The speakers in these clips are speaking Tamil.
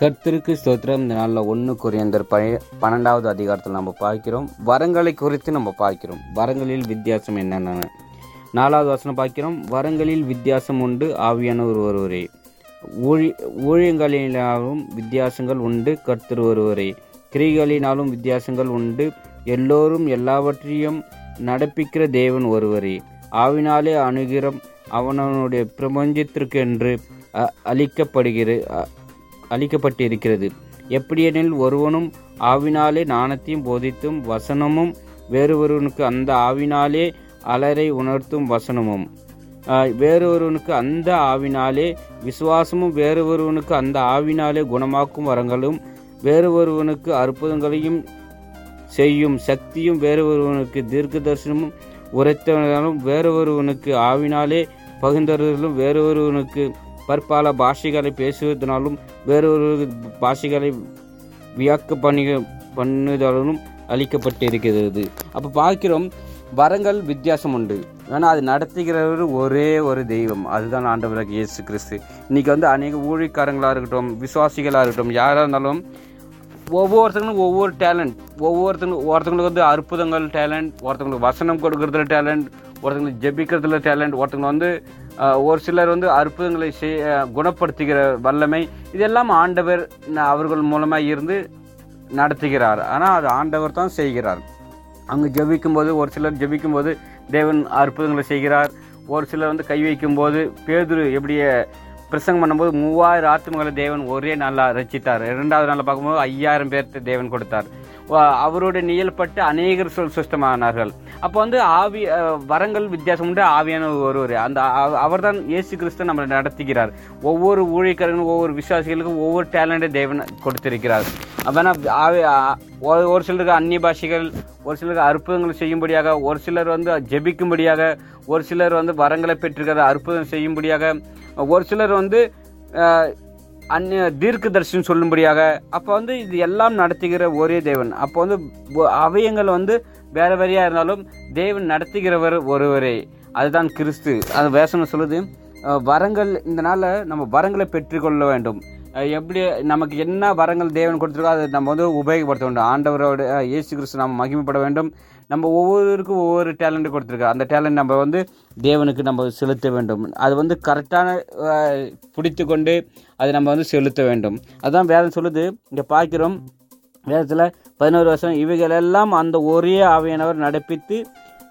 கர்த்தருக்கு ஸ்தோத்திரம். இந்த நாளில் ஒன்று குறைந்தர் பழைய பன்னெண்டாவது அதிகாரத்தில் நம்ம பார்க்கிறோம். வரங்களை குறித்து நம்ம பார்க்கிறோம். வரங்களில் வித்தியாசம் என்னென்ன நாலாவது வசனம் பார்க்கிறோம். வரங்களில் வித்தியாசம் உண்டு ஆவியானவர் ஒருவரே. ஊழி ஊழியங்களினாலும் வித்தியாசங்கள் உண்டு கர்த்தர் ஒருவரே. கிரிகளினாலும் வித்தியாசங்கள் உண்டு. எல்லோரும் எல்லாவற்றையும் நடப்பிக்கிற தேவன் ஒருவரே. ஆவினாலே அணுகிறம் அவனவனுடைய பிரபஞ்சத்திற்கென்று அ- அளிக்கப்படுகிற அளிக்கப்பட்டு அளிக்கப்பட்டிருக்கிறது. எப்படியெனில் ஒருவனும் ஆவினாலே நாணத்தையும் போதித்தும் வசனமும் வேறொருவனுக்கு அந்த ஆவினாலே அலரை உணர்த்தும் வசனமும். வேறொருவனுக்கு அந்த ஆவினாலே விசுவாசமும் வேறொருவனுக்கு அந்த ஆவினாலே குணமாக்கும் வரங்களும் வேறொருவனுக்கு அற்புதங்களையும் செய்யும் சக்தியும் வேறொருவனுக்கு தீர்க்க தரிசனமும் உரைத்தவர்களும் வேறொருவனுக்கு ஆவினாலே பகிர்ந்தவர்களும் வேறொருவனுக்கு பற்பல பாஷைகளை பேசுவதனாலும் வேறொரு பாஷைகளை வியாக்க பண்ணி பண்ணுதலும் அளிக்கப்பட்டிருக்கிறது. அப்போ பார்க்கிறோம் வரங்கள் வித்தியாசம் உண்டு. ஆனால் அது நடத்துகிறவர் ஒரே ஒரு தெய்வம். அதுதான் ஆண்டவராக இயேசு கிறிஸ்து இன்னைக்கு வந்து அநேக ஊழிக்காரங்களாக இருக்கட்டும் விசுவாசிகளாக இருக்கட்டும் யாராக இருந்தாலும் ஒவ்வொருத்தங்களும் ஒவ்வொரு டேலண்ட் ஒவ்வொருத்தங்களும் ஒருத்தங்களுக்கு வந்து அற்புதங்கள் டேலண்ட் ஒருத்தங்களுக்கு வசனம் கொடுக்கறதுல டேலண்ட் ஒருத்தங்களுக்கு ஜெபிக்கிறதுல டேலண்ட் ஒருத்தங்க வந்து ஒரு சிலர் வந்து அற்புதங்களை செய் குணப்படுத்துகிற வல்லமை இதெல்லாம் ஆண்டவர் அவர்கள் மூலமாக இருந்து நடத்துகிறார். ஆனால் அது ஆண்டவர் தான் செய்கிறார். அங்கே ஜெபிக்கும்போது ஒரு சிலர் ஜெபிக்கும்போது தேவன் அற்புதங்களை செய்கிறார். ஒரு சிலர் வந்து கை வைக்கும்போது பேதுரு எப்படிய பிரசங்கம் பண்ணும்போது மூவாயிரம் ஆத்மங்களை தேவன் ஒரே நாளில் ரசித்தார் இரண்டாவது நாளில் பார்க்கும்போது ஐயாயிரம் பேர்த்து தேவன் கொடுத்தார். வா- நியல்பட்டு அநேகர் சொல் சுஷ்டமானார்கள் அப்போ வந்து ஆவி வரங்கள் வித்தியாசம் உண்டு ஆவியான ஒருவர். அந்த அவர் தான் இயேசு கிறிஸ்து நம்மளை நடத்துகிறார். ஒவ்வொரு ஊழியக்காரர்களும் ஒவ்வொரு விசுவாசிகளுக்கும் ஒவ்வொரு டேலண்டை தேவன் கொடுத்திருக்கிறார். அப்போனா ஆவி ஒரு சிலருக்கு அந்நிய பாஷைகள் ஒரு சிலருக்கு அற்புதங்கள் செய்யும்படியாக ஒரு சிலர் வந்து ஜெபிக்கும்படியாக ஒரு சிலர் வந்து வரங்களை பெற்றிருக்கிற அற்புதம் செய்யும்படியாக ஒரு சிலர் வந்து அந்நிய தீர்க்க தரிசனம் சொல்லும்படியாக அப்போ வந்து இது எல்லாம் நடத்துகிற ஒரே தேவன். அப்போ வந்து அவயங்கள் வந்து வேற வேறையாக இருந்தாலும் தேவன் நடத்துகிறவர் ஒருவரே. அதுதான் கிறிஸ்து. அது வேசனம் சொல்லுது வரங்கள் இந்த நாளில் நம்ம வரங்களை பெற்றுக்கொள்ள வேண்டும். எப்படி நமக்கு என்ன வரங்கள் தேவன் கொடுத்துருக்கோ அதை நம்ம வந்து உபயோகப்படுத்த வேண்டும். ஆண்டவரோட இயேசு கிறிஸ்து நம்ம மகிமைப்பட வேண்டும். நம்ம ஒவ்வொருவருக்கும் ஒவ்வொரு டேலண்ட் கொடுத்துருக்கோம் அந்த டேலண்ட் நம்ம வந்து தேவனுக்கு நம்ம செலுத்த வேண்டும். அது வந்து கரெக்டான பிடித்து கொண்டு அதை நம்ம வந்து செலுத்த வேண்டும். அதுதான் வேதம் சொல்லுது இங்கே பார்க்கிறோம் வேதத்தில் பதினோரு வருஷம் இவைகளெல்லாம் அந்த ஒரே ஆவியானவர் நடப்பித்து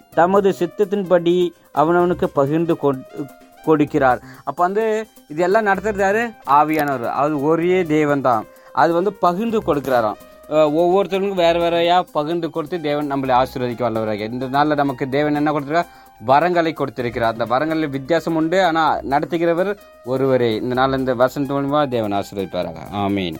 தமது சித்தத்தின்படி அவனவனுக்கு பகிர்ந்து கொடு- கொடுக்கிறார். அப்போ வந்து இது எல்லாம் நடத்துறது யாரு? ஆவியானவர். அது ஒரே தெய்வம் தான் அது வந்து பகிர்ந்து கொடுக்கிறாராம். ஒவ்வொருத்தருக்கும் வேறு வேறையாக பகிர்ந்து கொடுத்து தேவன் நம்மளை ஆசீர்வதிக்க வல்லவராக. இந்த நாளில் நமக்கு தேவன் என்ன கொடுத்துருக்கா? வரங்களை கொடுத்திருக்கிறார். அந்த வரங்களில் வித்தியாசம் உண்டு. ஆனால் நடத்துகிறவர் ஒருவரே. இந்த நாள் இந்த வசந்த மூலமா தேவன் ஆசீர்வதிப்பாராக. ஆமீன்.